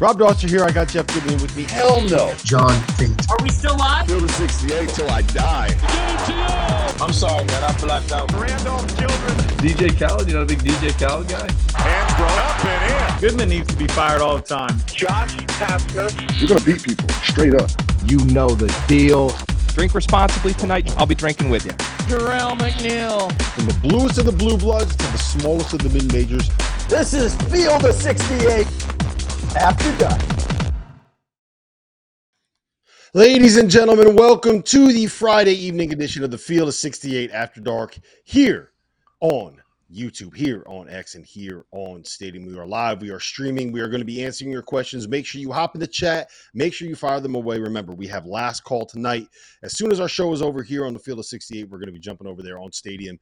Rob Dauster here. I got Jeff Goodman with me. Hell no. John Fink. Are we still live? Field of 68 till I die. I'm sorry, man. I blacked out. Randolph Childress. DJ Khaled, you know the big DJ Khaled guy? Hands thrown up and in. Goodman needs to be fired all the time. Josh Pastner. You're going to beat people straight up. You know the deal. Drink responsibly tonight. I'll be drinking with you. Jarrell McNeil. From the bluest of the blue bloods to the smallest of the mid majors. This is Field of 68 after dark. Ladies and gentlemen, welcome to the Friday evening edition of the Field of 68 After Dark here on YouTube, here on X, and here on Stadium. We are live. We are streaming. We are going to be answering your questions. Make sure you hop in the chat. Make sure you fire them away. Remember, we have last call tonight. As soon as our show is over here on the Field of 68, we're going to be jumping over there on Stadium,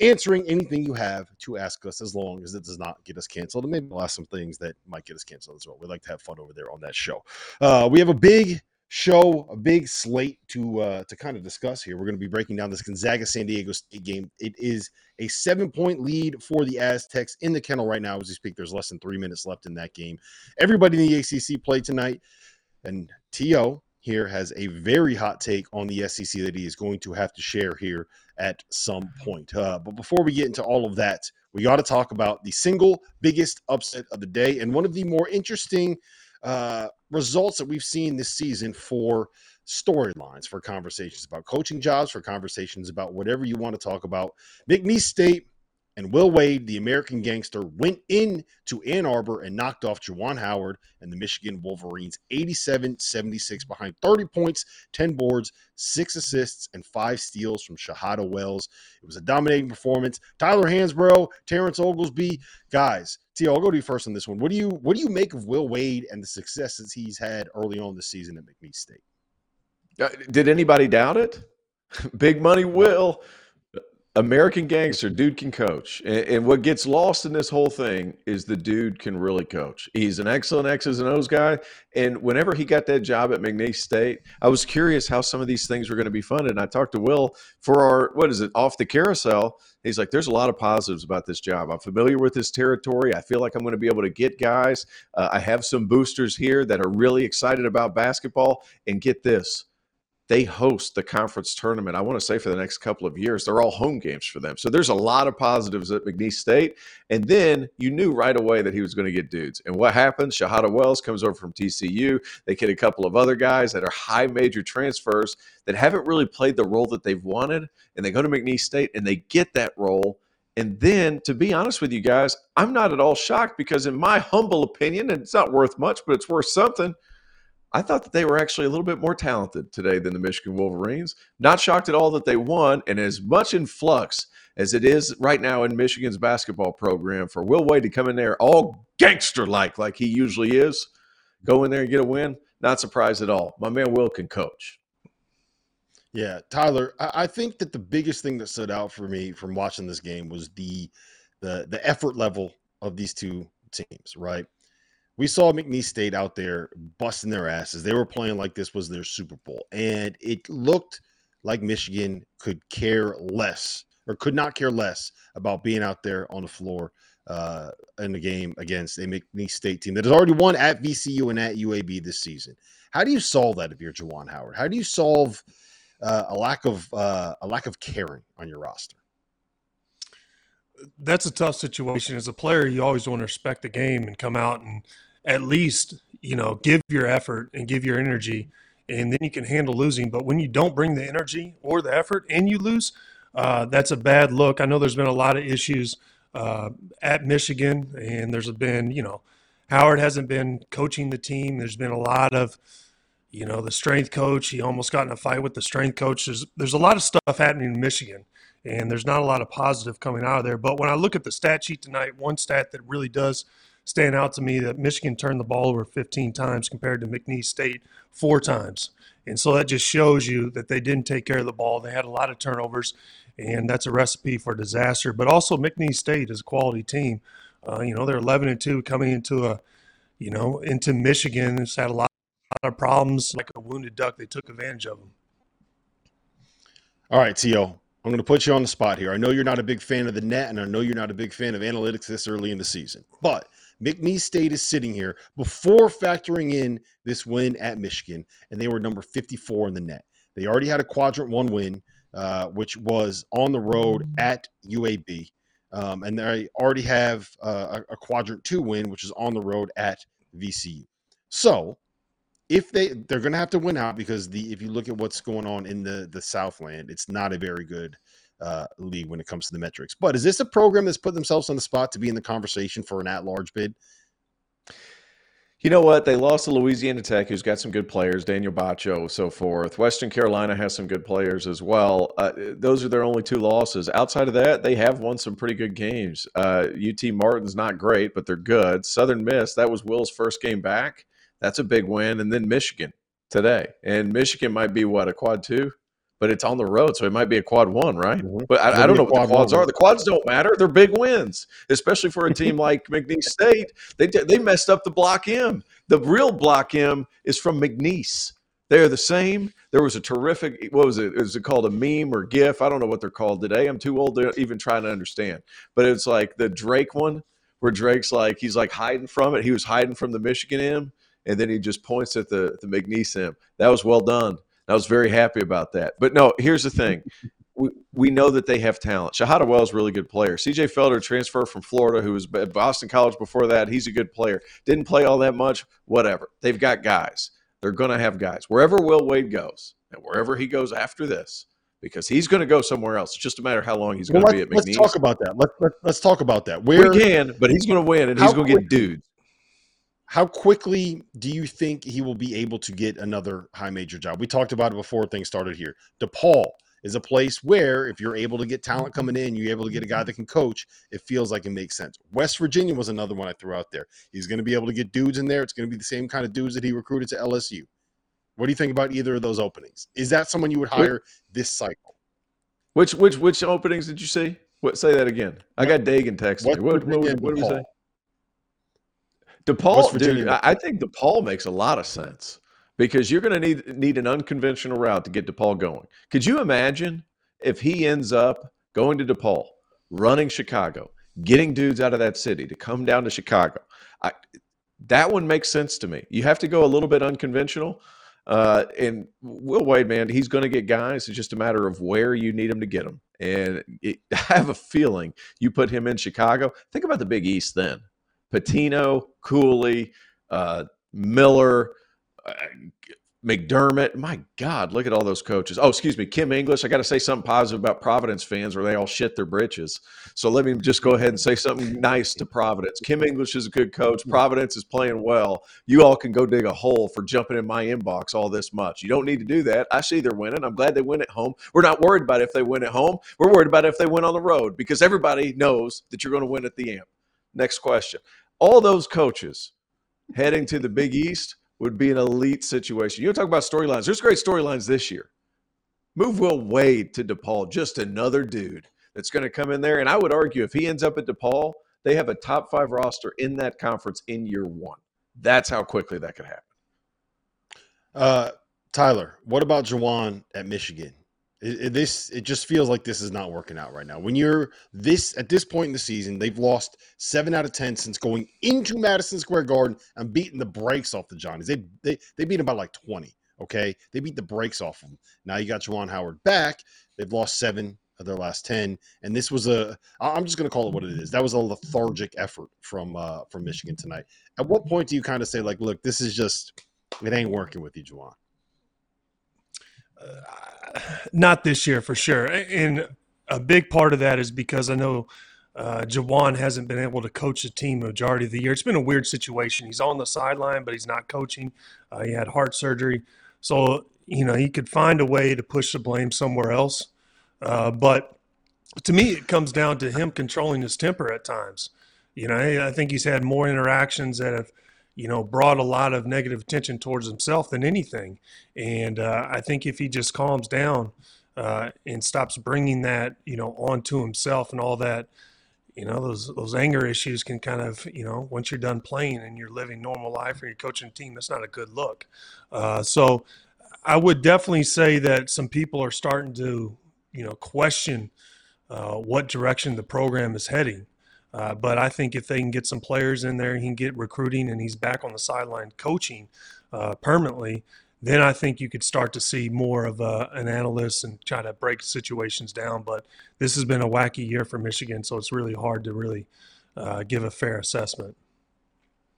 answering anything you have to ask us as long as it does not get us canceled. And maybe we'll ask some things that might get us canceled as well. We like to have fun over there on that show. Uh, we have a big show, a big slate to uh, to kind of discuss here. We're going to be breaking down this Gonzaga San Diego State game. It is a seven point lead for the Aztecs in the kennel right now as we speak. There's less than three minutes left in that game. Everybody in the ACC played tonight, and To here has a very hot take on the SEC that he is going to have to share here at some point. Uh, but before we get into all of that, we got to talk about the single biggest upset of the day and one of the more interesting uh, results that we've seen this season for storylines, for conversations about coaching jobs, for conversations about whatever you want to talk about. McNeese State and Will Wade, the American gangster, went in to Ann Arbor and knocked off Juwan Howard and the Michigan Wolverines 87 76 behind 30 points, 10 boards, six assists, and five steals from Shahada Wells. It was a dominating performance. Tyler Hansbrough, Terrence Oglesby, guys. Tio, I'll go to you first on this one. What do you what do you make of Will Wade and the successes he's had early on this season at McNeese State? Uh, did anybody doubt it? Big money Will. American gangster, dude can coach. And, and, what gets lost in this whole thing is the dude can really coach. He's an excellent X's and O's guy. And whenever he got that job at McNeese State, I was curious how some of these things were going to be funded. And I talked to Will for our, what is it, off the carousel. He's like, there's a lot of positives about this job. I'm familiar with this territory. I feel like I'm going to be able to get guys. Uh, I have some boosters here that are really excited about basketball. And get this they host the conference tournament. I want to say for the next couple of years, they're all home games for them. So there's a lot of positives at McNeese State. And then you knew right away that he was going to get dudes. And what happens? Shahada Wells comes over from TCU. They get a couple of other guys that are high major transfers that haven't really played the role that they've wanted. And they go to McNeese State and they get that role. And then, to be honest with you guys, I'm not at all shocked because, in my humble opinion, and it's not worth much, but it's worth something I thought that they were actually a little bit more talented today than the Michigan Wolverines. Not shocked at all that they won, and as much in flux as it is right now in Michigan's basketball program for Will Wade to come in there all gangster like, like he usually is, go in there and get a win. Not surprised at all. My man Will can coach. Yeah, Tyler, I think that the biggest thing that stood out for me from watching this game was the the the effort level of these two teams, right? We saw McNeese State out there busting their asses. They were playing like this was their Super Bowl, and it looked like Michigan could care less or could not care less about being out there on the floor uh, in the game against a McNeese State team that has already won at VCU and at UAB this season. How do you solve that if you're Juwan Howard? How do you solve uh, a lack of uh, a lack of caring on your roster? That's a tough situation. As a player, you always want to respect the game and come out and at least you know give your effort and give your energy, and then you can handle losing. But when you don't bring the energy or the effort and you lose, uh, that's a bad look. I know there's been a lot of issues uh, at Michigan, and there's been you know Howard hasn't been coaching the team. There's been a lot of you know the strength coach. He almost got in a fight with the strength coach. There's there's a lot of stuff happening in Michigan. And there's not a lot of positive coming out of there. But when I look at the stat sheet tonight, one stat that really does stand out to me that Michigan turned the ball over 15 times compared to McNeese State four times. And so that just shows you that they didn't take care of the ball. They had a lot of turnovers, and that's a recipe for disaster. But also, McNeese State is a quality team. Uh, you know, they're 11 and 2 coming into a, you know, into Michigan. It's had a lot, lot of problems. Like a wounded duck, they took advantage of them. All right, T.O. I'm going to put you on the spot here. I know you're not a big fan of the net, and I know you're not a big fan of analytics this early in the season. But McNeese State is sitting here before factoring in this win at Michigan, and they were number 54 in the net. They already had a quadrant one win, uh, which was on the road at UAB. Um, and they already have uh, a, a quadrant two win, which is on the road at VCU. So if they they're going to have to win out because the if you look at what's going on in the the Southland, it's not a very good uh, league when it comes to the metrics. But is this a program that's put themselves on the spot to be in the conversation for an at-large bid? You know what? They lost to Louisiana Tech, who's got some good players, Daniel Batcho, so forth. Western Carolina has some good players as well. Uh, those are their only two losses. Outside of that, they have won some pretty good games. Uh, UT Martin's not great, but they're good. Southern Miss, that was Will's first game back. That's a big win. And then Michigan today. And Michigan might be what, a quad two? But it's on the road, so it might be a quad one, right? Mm-hmm. But I, I, don't know what the quads one. are. The quads don't matter. They're big wins, especially for a team like McNeese State. They they messed up the block M. The real block M is from McNeese. They're the same. There was a terrific, what was it? Is it called a meme or GIF? I don't know what they're called today. I'm too old to even try to understand. But it's like the Drake one, where Drake's like, he's like hiding from it. He was hiding from the Michigan M and then he just points at the the McNeese That was well done. I was very happy about that. But no, here's the thing. We, we know that they have talent. Shahada Wells really good player. CJ Felder transfer from Florida, who was at Boston College before that. He's a good player. Didn't play all that much. Whatever. They've got guys. They're going to have guys. Wherever Will Wade goes, and wherever he goes after this, because he's going to go somewhere else. It's just a matter of how long he's well, going to be at McNeese. Let's talk about that. Let's let, let us talk about that. Where we can, but he's going to win, and he's going to get dudes how quickly do you think he will be able to get another high major job? We talked about it before things started here. DePaul is a place where if you're able to get talent coming in, you're able to get a guy that can coach, it feels like it makes sense. West Virginia was another one I threw out there. He's going to be able to get dudes in there. It's going to be the same kind of dudes that he recruited to LSU. What do you think about either of those openings? Is that someone you would hire this cycle? Which which which openings did you see? What say that again? I got Dagan texting. What, what, what, what did we say? DePaul, dude, I think DePaul makes a lot of sense because you're going to need need an unconventional route to get DePaul going. Could you imagine if he ends up going to DePaul, running Chicago, getting dudes out of that city to come down to Chicago? I, that one makes sense to me. You have to go a little bit unconventional. Uh, and Will Wade, man, he's going to get guys. It's just a matter of where you need him to get them. And it, I have a feeling you put him in Chicago. Think about the Big East then. Pitino, Cooley, uh, Miller, uh, McDermott. My God, look at all those coaches. Oh, excuse me, Kim English. I got to say something positive about Providence fans, where they all shit their britches. So let me just go ahead and say something nice to Providence. Kim English is a good coach. Providence is playing well. You all can go dig a hole for jumping in my inbox all this much. You don't need to do that. I see they're winning. I'm glad they win at home. We're not worried about if they win at home. We're worried about if they win on the road because everybody knows that you're going to win at the amp. Next question all those coaches heading to the Big East would be an elite situation. You talk about storylines. There's great storylines this year. Move Will Wade to DePaul, just another dude that's going to come in there. And I would argue if he ends up at DePaul, they have a top five roster in that conference in year one. That's how quickly that could happen. Uh, Tyler, what about Juwan at Michigan? It, it- this it just feels like this is not working out right now. When you're this at this point in the season, they've lost seven out of ten since going into Madison Square Garden and beating the brakes off the Johnnies. They they they beat them by like twenty. Okay, they beat the brakes off them. Now you got Juwan Howard back. They've lost seven of their last ten, and this was a i'm just going to call it what it is. That was a lethargic effort from uh from Michigan tonight. At what point do you kind of say like, look, this is just it ain't working with you, Juwan? Not this year for sure. And a big part of that is because I know uh, Juwan hasn't been able to coach the team majority of the year. It's been a weird situation. He's on the sideline, but he's not coaching. Uh, he had heart surgery, so you know he could find a way to push the blame somewhere else. Uh, but to me, it comes down to him controlling his temper at times. You know, I think he's had more interactions that have, you know, brought a lot of negative attention towards himself than anything. And uh, I think if he just calms down uh, and stops bringing that, you know, onto himself and all that, you know, those those anger issues can kind of, you know, once you're done playing and you're living normal life or you're coaching a team, that's not a good look. Uh, so I would definitely say that some people are starting to, you know, question uh, what direction the program is heading. Uh, but I think if they can get some players in there, he can get recruiting, and he's back on the sideline coaching uh, permanently. Then I think you could start to see more of a, an analyst and try to break situations down. But this has been a wacky year for Michigan, so it's really hard to really uh, give a fair assessment.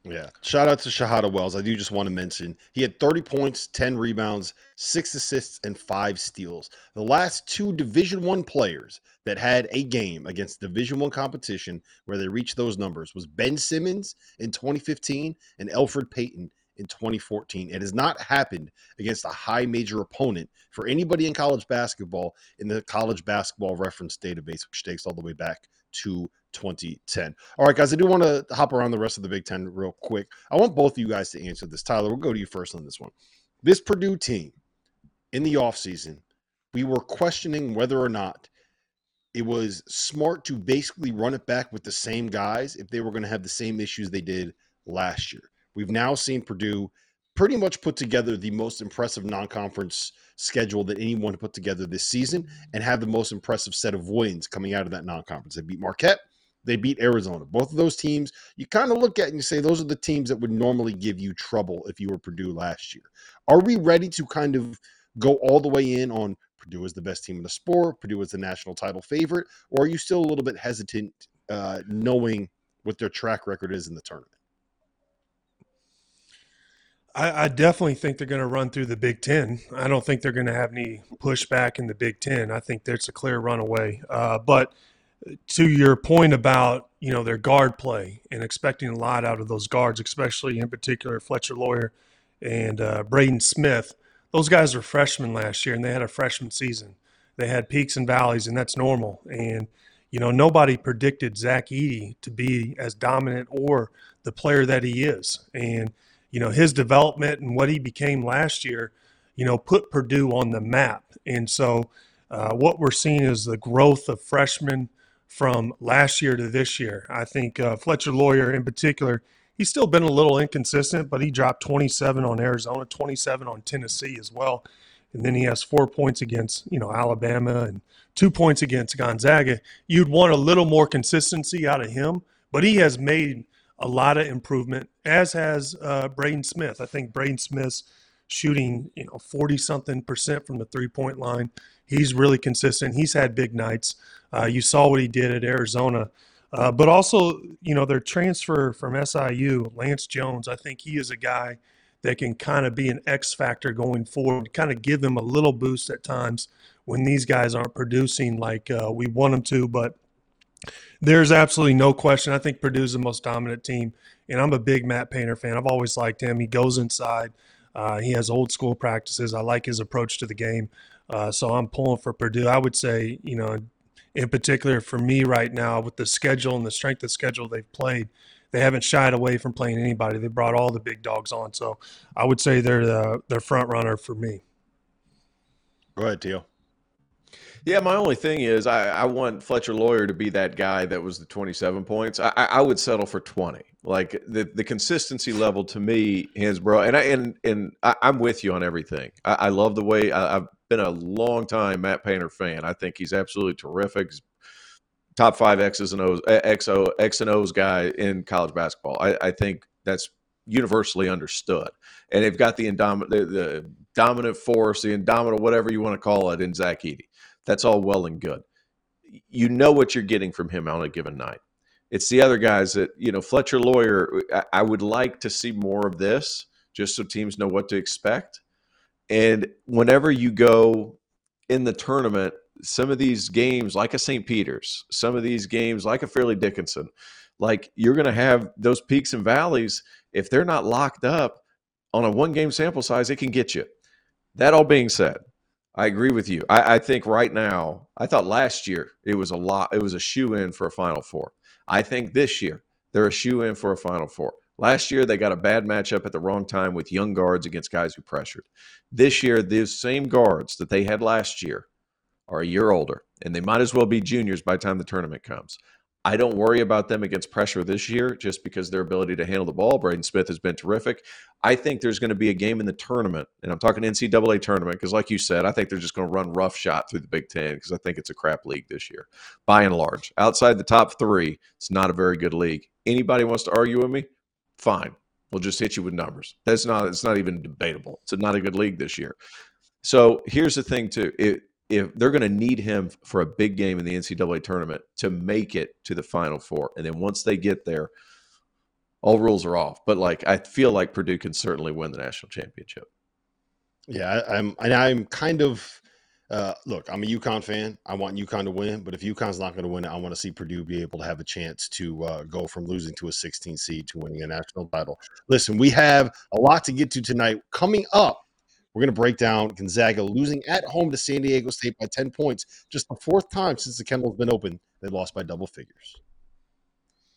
Yeah. Shout out to Shahada Wells. I do just want to mention he had 30 points, 10 rebounds, six assists, and five steals. The last two Division One players that had a game against Division One competition where they reached those numbers was Ben Simmons in 2015 and Alfred Payton in 2014. It has not happened against a high major opponent for anybody in college basketball in the college basketball reference database, which takes all the way back to 2010. All right, guys, I do want to hop around the rest of the Big Ten real quick. I want both of you guys to answer this. Tyler, we'll go to you first on this one. This Purdue team in the offseason, we were questioning whether or not it was smart to basically run it back with the same guys if they were going to have the same issues they did last year. We've now seen Purdue pretty much put together the most impressive non-conference schedule that anyone put together this season and have the most impressive set of wins coming out of that non-conference. They beat Marquette, they beat Arizona. Both of those teams, you kind of look at and you say those are the teams that would normally give you trouble if you were Purdue last year. Are we ready to kind of go all the way in on Purdue is the best team in the sport, Purdue is the national title favorite, or are you still a little bit hesitant uh, knowing what their track record is in the tournament? I, I definitely think they're going to run through the Big Ten. I don't think they're going to have any pushback in the Big Ten. I think there's a clear runaway. Uh, but to your point about you know their guard play and expecting a lot out of those guards, especially in particular Fletcher Loyer and uh, Braden Smith. Those guys were freshmen last year, and they had a freshman season. They had peaks and valleys, and that's normal. And you know nobody predicted Zach Edey to be as dominant or the player that he is. And you know his development and what he became last year, you know, put Purdue on the map. And so uh, what we're seeing is the growth of freshmen from last year to this year. I think uh, Fletcher Loyer in particular, he's still been a little inconsistent, but he dropped 27 on Arizona, 27 on Tennessee as well. And then he has four points against, you know, Alabama and two points against Gonzaga. You'd want a little more consistency out of him, but he has made a lot of improvement, as has uh, Braden Smith. I think Braden Smith's shooting, you know, 40 something percent from the three point line. He's really consistent. He's had big nights. Uh, you saw what he did at Arizona. Uh, but also, you know, their transfer from SIU, Lance Jones, I think he is a guy that can kind of be an X factor going forward, kind of give them a little boost at times when these guys aren't producing like uh, we want them to. But there's absolutely no question. I think Purdue's the most dominant team, and I'm a big Matt Painter fan. I've always liked him. He goes inside. Uh, he has old school practices. I like his approach to the game. Uh, so I'm pulling for Purdue. I would say, you know, in particular for me right now, with the schedule and the strength of schedule they've played, they haven't shied away from playing anybody. They brought all the big dogs on. So I would say they're the they're front runner for me. Go ahead, Teal. Yeah, my only thing is I, I want Fletcher Loyer to be that guy that was the 27 points. I, I would settle for 20. Like the, the consistency level to me, Hansbrough, and I and and I, am with you on everything. I, I love the way I, I've been a long time Matt Painter fan. I think he's absolutely terrific. He's top five X's and O's, eh, XO, X and O's guy in college basketball. I, I think that's universally understood. And they've got the, indominant, the, the dominant force, the indomitable, whatever you want to call it, in Zach Edey. That's all well and good. You know what you're getting from him on a given night. It's the other guys that, you know, Fletcher Loyer, I, I would like to see more of this just so teams know what to expect. And whenever you go in the tournament, some of these games, like a St. Peter's, some of these games, like a Fairleigh Dickinson, like you're going to have those peaks and valleys. If they're not locked up on a one game sample size, it can get you. That all being said, I agree with you. I, I think right now, I thought last year it was a lot, it was a shoe in for a Final Four. I think this year they're a shoe in for a Final Four. Last year, they got a bad matchup at the wrong time with young guards against guys who pressured. This year, those same guards that they had last year are a year older, and they might as well be juniors by the time the tournament comes. I don't worry about them against pressure this year just because their ability to handle the ball. Braden Smith has been terrific. I think there's going to be a game in the tournament, and I'm talking NCAA tournament because, like you said, I think they're just going to run rough shot through the Big Ten because I think it's a crap league this year, by and large. Outside the top three, it's not a very good league. Anybody wants to argue with me? Fine. We'll just hit you with numbers. That's not. It's not even debatable. It's not a good league this year. So here's the thing, too. If they're going to need him for a big game in the NCAA tournament to make it to the Final Four, and then once they get there, all rules are off. But like, I feel like Purdue can certainly win the national championship. Yeah, I'm, and I'm kind of. Uh, look, I'm a UConn fan. I want UConn to win, but if UConn's not going to win I want to see Purdue be able to have a chance to uh, go from losing to a 16 seed to winning a national title. Listen, we have a lot to get to tonight. Coming up, we're going to break down Gonzaga losing at home to San Diego State by 10 points, just the fourth time since the kennel's been open. They lost by double figures.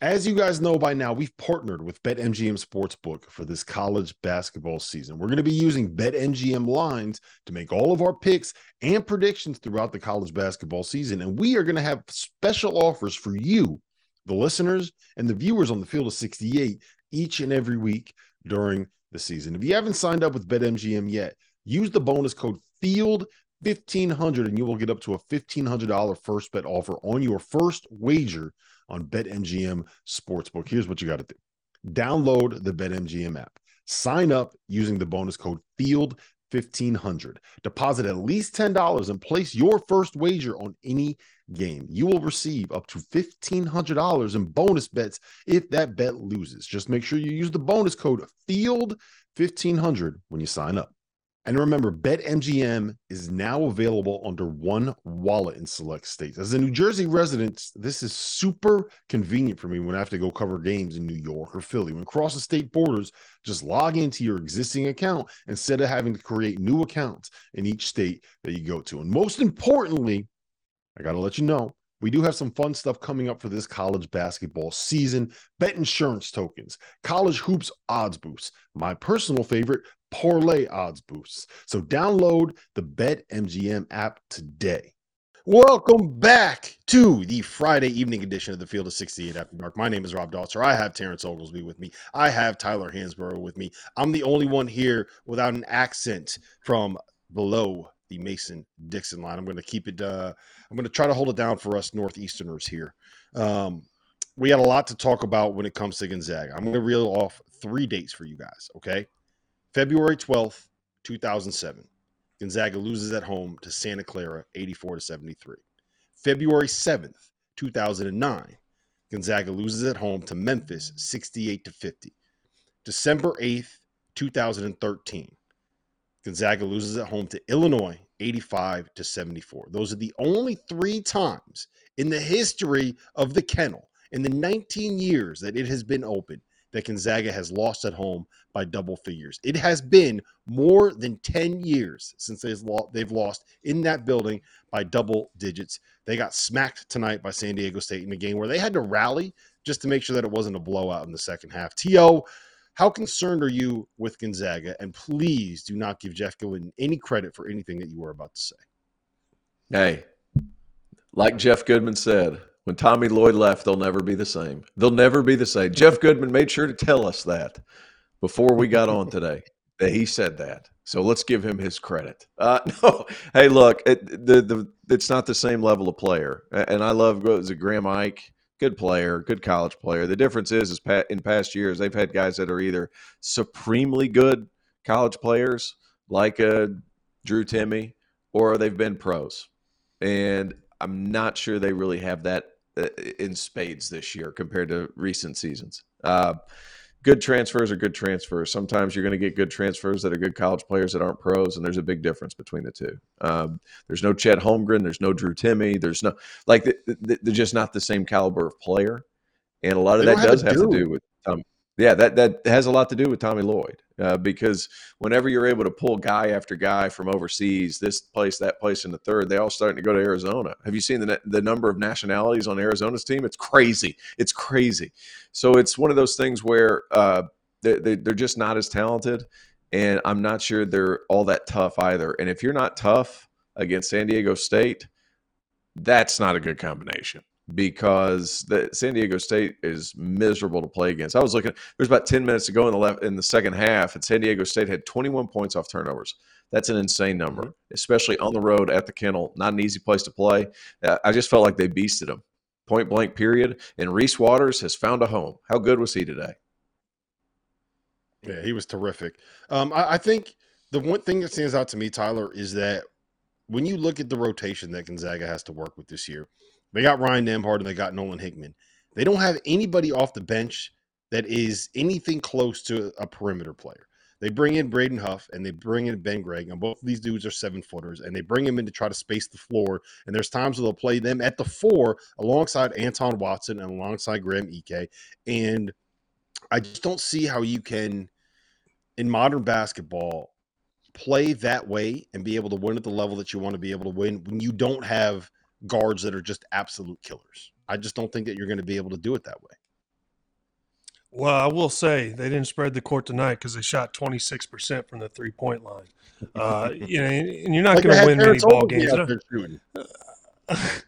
As you guys know by now, we've partnered with BetMGM Sportsbook for this college basketball season. We're going to be using BetMGM lines to make all of our picks and predictions throughout the college basketball season. And we are going to have special offers for you, the listeners, and the viewers on the field of 68 each and every week during the season. If you haven't signed up with BetMGM yet, use the bonus code FIELD 1500 and you will get up to a $1500 first bet offer on your first wager on BetMGM Sportsbook. Here's what you got to do download the BetMGM app, sign up using the bonus code FIELD1500, deposit at least $10 and place your first wager on any game. You will receive up to $1,500 in bonus bets if that bet loses. Just make sure you use the bonus code FIELD1500 when you sign up. And remember, BetMGM is now available under one wallet in select states. As a New Jersey resident, this is super convenient for me when I have to go cover games in New York or Philly. When crossing state borders, just log into your existing account instead of having to create new accounts in each state that you go to. And most importantly, I got to let you know we do have some fun stuff coming up for this college basketball season. Bet insurance tokens, college hoops odds boosts, my personal favorite, parlay odds boosts. So download the Bet MGM app today. Welcome back to the Friday evening edition of the Field of 68 After Dark. My name is Rob Dauster. I have Terrence Oglesby with me. I have Tyler Hansbrough with me. I'm the only one here without an accent from below the Mason Dixon line. I'm going to keep it. Uh, I'm going to try to hold it down for us Northeasterners here. Um, we had a lot to talk about when it comes to Gonzaga. I'm going to reel off three dates for you guys. Okay, February 12th, 2007. Gonzaga loses at home to Santa Clara, 84 to 73. February 7th, 2009. Gonzaga loses at home to Memphis, 68 to 50. December 8th, 2013. Gonzaga loses at home to Illinois 85 to 74. Those are the only three times in the history of the kennel in the 19 years that it has been open that Gonzaga has lost at home by double figures. It has been more than 10 years since they've lost in that building by double digits. They got smacked tonight by San Diego State in a game where they had to rally just to make sure that it wasn't a blowout in the second half. T.O., how concerned are you with Gonzaga? And please do not give Jeff Goodman any credit for anything that you were about to say. Hey, like Jeff Goodman said, when Tommy Lloyd left, they'll never be the same. They'll never be the same. Jeff Goodman made sure to tell us that before we got on today. that he said that. So let's give him his credit. Uh, no, hey, look, it, the the it's not the same level of player, and I love was it Graham Ike, good player, good college player. The difference is, is in past years they've had guys that are either supremely good college players like uh, Drew Timme, or they've been pros, and I'm not sure they really have that uh, in spades this year compared to recent seasons. Uh, good transfers are good transfers. Sometimes you're going to get good transfers that are good college players that aren't pros, and there's a big difference between the two. Um, there's no Chet Holmgren, there's no Drew Timme, there's no like they're just not the same caliber of player, and a lot of that does have, have to do with um, yeah, that that has a lot to do with Tommy Lloyd uh, because whenever you're able to pull guy after guy from overseas, this place, that place, and the third, they all starting to go to Arizona. Have you seen the the number of nationalities on Arizona's team? It's crazy. It's crazy. So it's one of those things where uh, they, they, they're just not as talented, and I'm not sure they're all that tough either. And if you're not tough against San Diego State, that's not a good combination because the San Diego State is miserable to play against. I was looking. There's about 10 minutes to go in the left in the second half, and San Diego State had 21 points off turnovers. That's an insane number, mm-hmm. especially on the road at the Kennel. Not an easy place to play. Uh, I just felt like they beasted them, point blank. Period. And Reese Waters has found a home. How good was he today? Yeah, he was terrific. Um, I, I think the one thing that stands out to me, Tyler, is that when you look at the rotation that Gonzaga has to work with this year, they got Ryan Nembhard and they got Nolan Hickman. They don't have anybody off the bench that is anything close to a perimeter player. They bring in Braden Huff and they bring in Ben Gregg, and both of these dudes are seven footers, and they bring them in to try to space the floor. And there's times where they'll play them at the four alongside Anton Watson and alongside Graham Ike. And I just don't see how you can, in modern basketball, play that way and be able to win at the level that you want to be able to win when you don't have guards that are just absolute killers. I just don't think that you're going to be able to do it that way. Well, I will say they didn't spread the court tonight because they shot 26% from the three point line. Uh, you know, and you're not like going to win many ball games.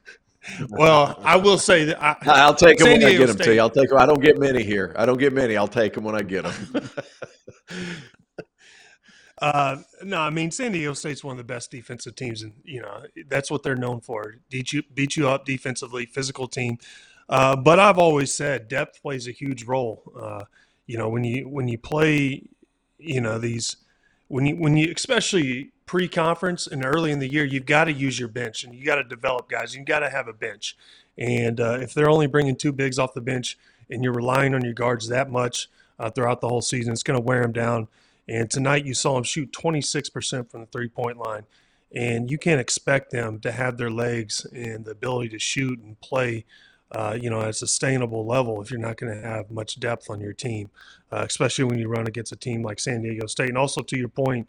well, I will say that I, will take them San when Diego I get them State, to you. I'll take them. I don't get many here. I don't get many. I'll take them when I get them. Uh, no, I mean San Diego State's one of the best defensive teams, and you know that's what they're known for. Beat you, beat you up defensively, physical team. Uh, but I've always said depth plays a huge role. Uh, you know when you when you play, you know these when you when you especially pre-conference and early in the year, you've got to use your bench and you got to develop guys. You got to have a bench, and uh, if they're only bringing two bigs off the bench and you're relying on your guards that much uh, throughout the whole season, it's going to wear them down. And tonight you saw them shoot 26% from the three point line. And you can't expect them to have their legs and the ability to shoot and play, uh, you know, at a sustainable level if you're not going to have much depth on your team, uh, especially when you run against a team like San Diego State. And also to your point,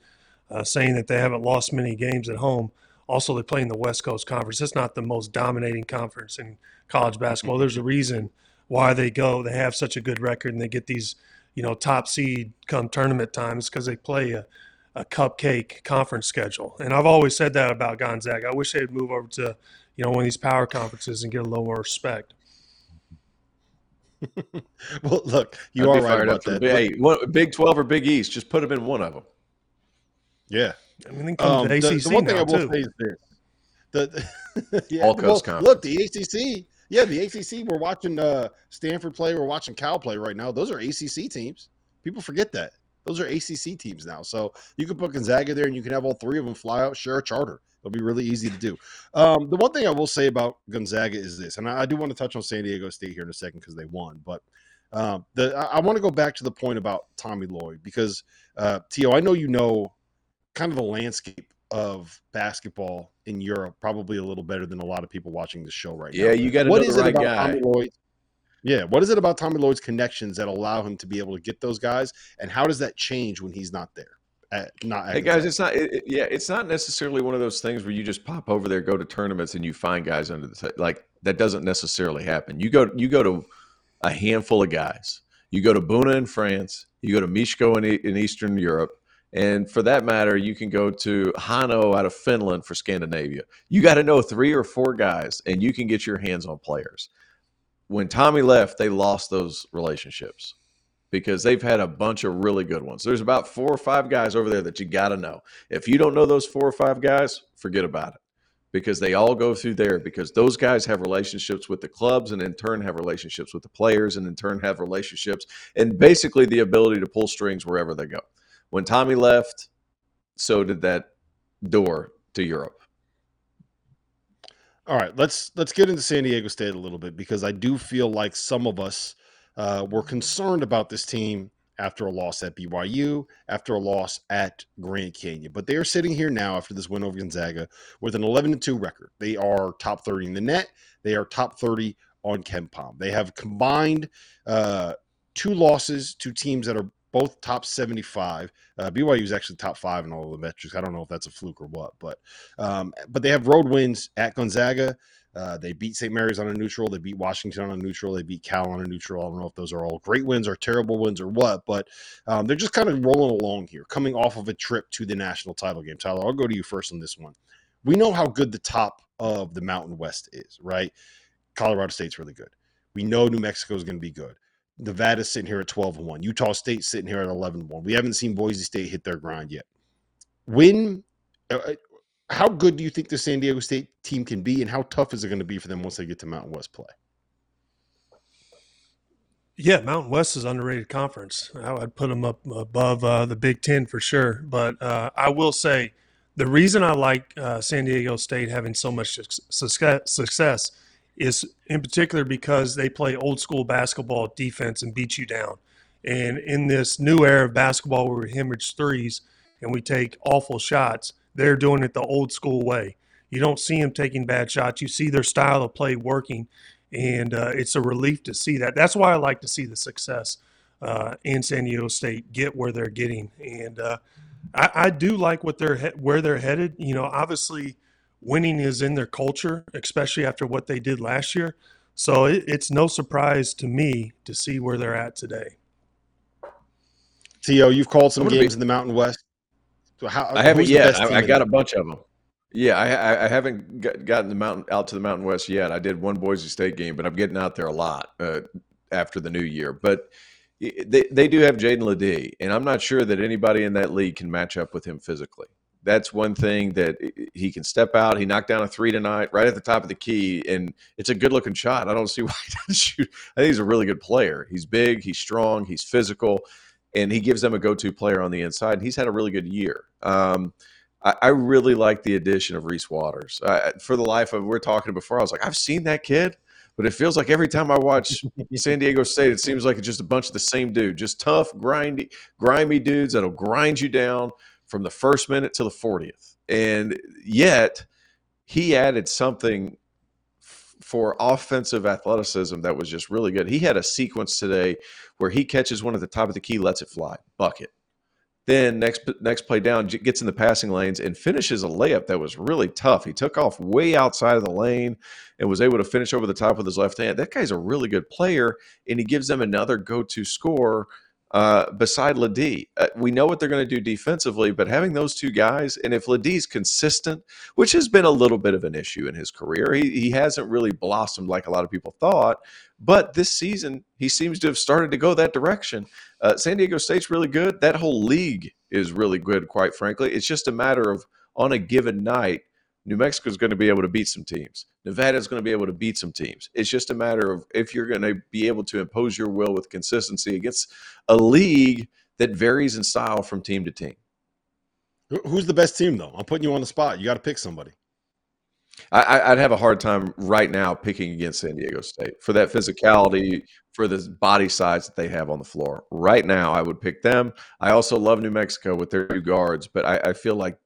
uh, saying that they haven't lost many games at home. Also, they play in the West Coast Conference. It's not the most dominating conference in college basketball. There's a reason why they go. They have such a good record and they get these you know, top seed come tournament times because they play a, a cupcake conference schedule. And I've always said that about Gonzaga. I wish they'd move over to, you know, one of these power conferences and get a little more respect. well, look, you I'd are right about that. Hey, Big Twelve or Big East, just put them in one of them. Yeah, I mean, um, the, the, one thing I will too. say is this: the yeah, All well, look, the ACC yeah, the ACC. We're watching uh, Stanford play. We're watching Cal play right now. Those are ACC teams. People forget that those are ACC teams now. So you can put Gonzaga there, and you can have all three of them fly out, share a charter. It'll be really easy to do. Um, the one thing I will say about Gonzaga is this, and I, I do want to touch on San Diego State here in a second because they won, but. Um, the, I, I want to go back to the point about Tommy Lloyd because uh, Tio, I know you know kind of the landscape of basketball in Europe probably a little better than a lot of people watching the show right yeah, now. Yeah, you got to know the right guy. Yeah, what is it about Tommy Lloyd's connections that allow him to be able to get those guys, and how does that change when he's not there? At, not hey guys, it's not. It, yeah, it's not necessarily one of those things where you just pop over there, go to tournaments, and you find guys under the like that. Doesn't necessarily happen. You go, you go to a handful of guys. You go to Buna in France. You go to Mishko in, in Eastern Europe and for that matter, you can go to Hano out of Finland for Scandinavia. You got to know three or four guys, and you can get your hands on players. When Tommy left, they lost those relationships. because they've had a bunch of really good ones. There's about four or five guys over there that you got to know. If you don't know those four or five guys, forget about it because they all go through there because those guys have relationships with the clubs and in turn have relationships with the players and in turn have relationships and basically the ability to pull strings wherever they go. When Tommy left, so did that door to Europe. All right, let's let's get into San Diego State a little bit because I do feel like some of us uh, were concerned about this team after a loss at BYU, after a loss at Grand Canyon. But they are sitting here now after this win over Gonzaga with an 11 2 record. They are top 30 in the net, they are top 30 on KenPom. They have combined uh, two losses to teams that are both top 75. Uh, BYU is actually top five in all of the metrics. I don't know if that's a fluke or what, but um, but they have road wins at Gonzaga. Uh, they beat St. Mary's on a neutral. They beat Washington on a neutral. They beat Cal on a neutral. I don't know if those are all great wins or terrible wins or what, but um, they're just kind of rolling along here, coming off of a trip to the national title game. Tyler, I'll go to you first on this one. We know how good the top of the Mountain West is, right? Colorado State's really good. We know New Mexico is going to be good. Nevada's sitting here at 12 1. Utah State sitting here at 11 1. We haven't seen Boise State hit their grind yet. When, uh, how good do you think the San Diego State team can be, and how tough is it going to be for them once they get to Mountain West play? Yeah, Mountain West is underrated conference. I would put them up above uh, the Big Ten for sure. But uh, I will say the reason I like uh, San Diego State having so much success is in particular because they play old school basketball defense and beat you down. And in this new era of basketball where we hemorrhage threes and we take awful shots, they're doing it the old school way. You don't see them taking bad shots. You see their style of play working, and uh, it's a relief to see that. That's why I like to see the success uh, in San Diego State get where they're getting, and uh, I, I, do like what they're he- where they're headed. You know, obviously, winning is in their culture, especially after what they did last year. So it, it's no surprise to me to see where they're at today. T.O., you've called some games be- in the Mountain West. So how, I haven't yet. I, I got a bunch of them. Yeah, I, I haven't got, gotten the mountain out to the Mountain West yet. I did one Boise State game, but I'm getting out there a lot uh, after the new year. But they they do have Jaedon LeDee, and I'm not sure that anybody in that league can match up with him physically. That's one thing that he can step out. He knocked down a three tonight, right at the top of the key, and it's a good looking shot. I don't see why he doesn't shoot. I think he's a really good player. He's big, he's strong, he's physical and he gives them a go-to player on the inside. And he's had a really good year. Um, I, I, really like the addition of Reese Waters. Uh, for the life of, we are talking before, I was like, I've seen that kid, but it feels like every time I watch San Diego State, it seems like it's just a bunch of the same dude, just tough, grindy, grimy dudes that'll grind you down from the first minute to the 40th. And yet, he added something for offensive athleticism that was just really good. He had a sequence today where he catches one at the top of the key, lets it fly, bucket. Then next next play down gets in the passing lanes and finishes a layup that was really tough. He took off way outside of the lane and was able to finish over the top with his left hand. That guy's a really good player, and he gives them another go-to score uh, beside LeDee. Uh, we know what they're going to do defensively, but having those two guys, and if LeDee's consistent, which has been a little bit of an issue in his career, he, he hasn't really blossomed like a lot of people thought. But this season, he seems to have started to go that direction. Uh, San Diego State's really good. That whole league is really good, quite frankly. It's just a matter of on a given night, New Mexico is going to be able to beat some teams. Nevada is going to be able to beat some teams. It's just a matter of if you're going to be able to impose your will with consistency against a league that varies in style from team to team. Who's the best team, though? I'm putting you on the spot. You got to pick somebody. I, would have a hard time right now picking against San Diego State for that physicality, for the body size that they have on the floor. Right now, I would pick them. I also love New Mexico with their two guards, but I, I feel like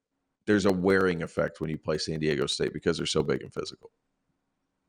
there's a wearing effect when you play San Diego State because they're so big and physical.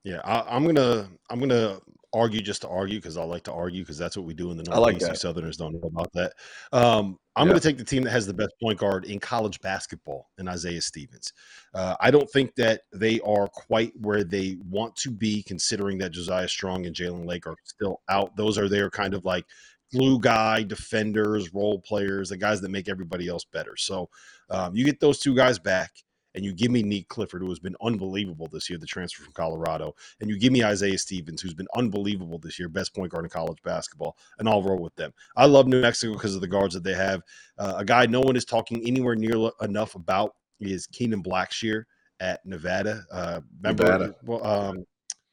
Yeah, I, am gonna I'm gonna argue just to argue because I like to argue because that's what we do in the Northeast. Like Southerners don't know about that. Um, I'm yeah. going to take the team that has the best point guard in college basketball, in Isaiah Stevens. Uh, I don't think that they are quite where they want to be, considering that Josiah Strong and Jalen Lake are still out. Those are their kind of like glue guy, defenders, role players, the guys that make everybody else better. So um, you get those two guys back. and you give me Nique Clifford, who has been unbelievable this year, the transfer from Colorado, and you give me Isaiah Stevens, who's been unbelievable this year, best point guard in college basketball, and I'll roll with them. I love New Mexico because of the guards that they have. Uh, a guy no one is talking anywhere near enough about is Kenan Blackshear at Nevada. Uh, remember, Nevada. Well, um,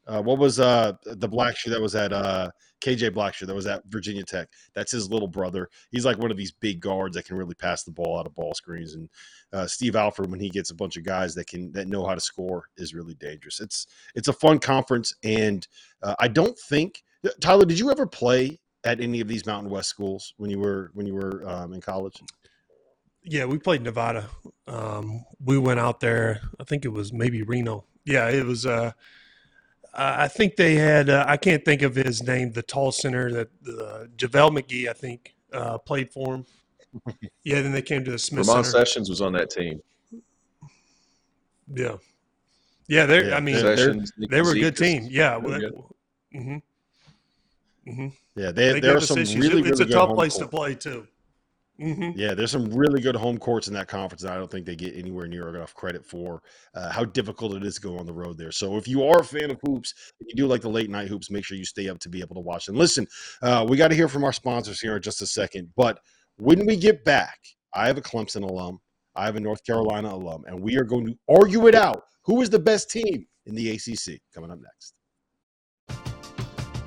uh, what was uh, the Blackshear that was at uh, KJ Blackshear that was at Virginia Tech? That's his little brother. He's like one of these big guards that can really pass the ball out of ball screens. And uh, Steve Alford, when he gets a bunch of guys that can that know how to score, is really dangerous. It's it's a fun conference, and uh, I don't think Tyler. Did you ever play at any of these Mountain West schools when you were when you were um, in college? Yeah, we played Nevada. Um, we went out there. I think it was maybe Reno. Yeah, it was. Uh, I think they had. Uh, I can't think of his name. The tall center that uh, JaVale McGee, I think, uh, played for him. Yeah, then they came to the Smith Ramon Center. Sessions was on that team. Yeah, yeah. They're. Yeah, I mean, they're- they're, Sessions, they were a good team. Yeah. They're good. Mm-hmm. Mm-hmm. Yeah, they, They there are some issues. really, It- it's really a good tough home place to play too. Hmm Yeah, there's some really good home courts in that conference, and I don't think they get anywhere near enough credit for uh, how difficult it is to go on the road there. So, if you are a fan of hoops, and you do like the late night hoops, make sure you stay up to be able to watch. And listen, uh, we got to hear from our sponsors here in just a second. But when we get back, I have a Clemson alum, I have a North Carolina alum, and we are going to argue it out. Who is the best team in the ACC? Coming up next.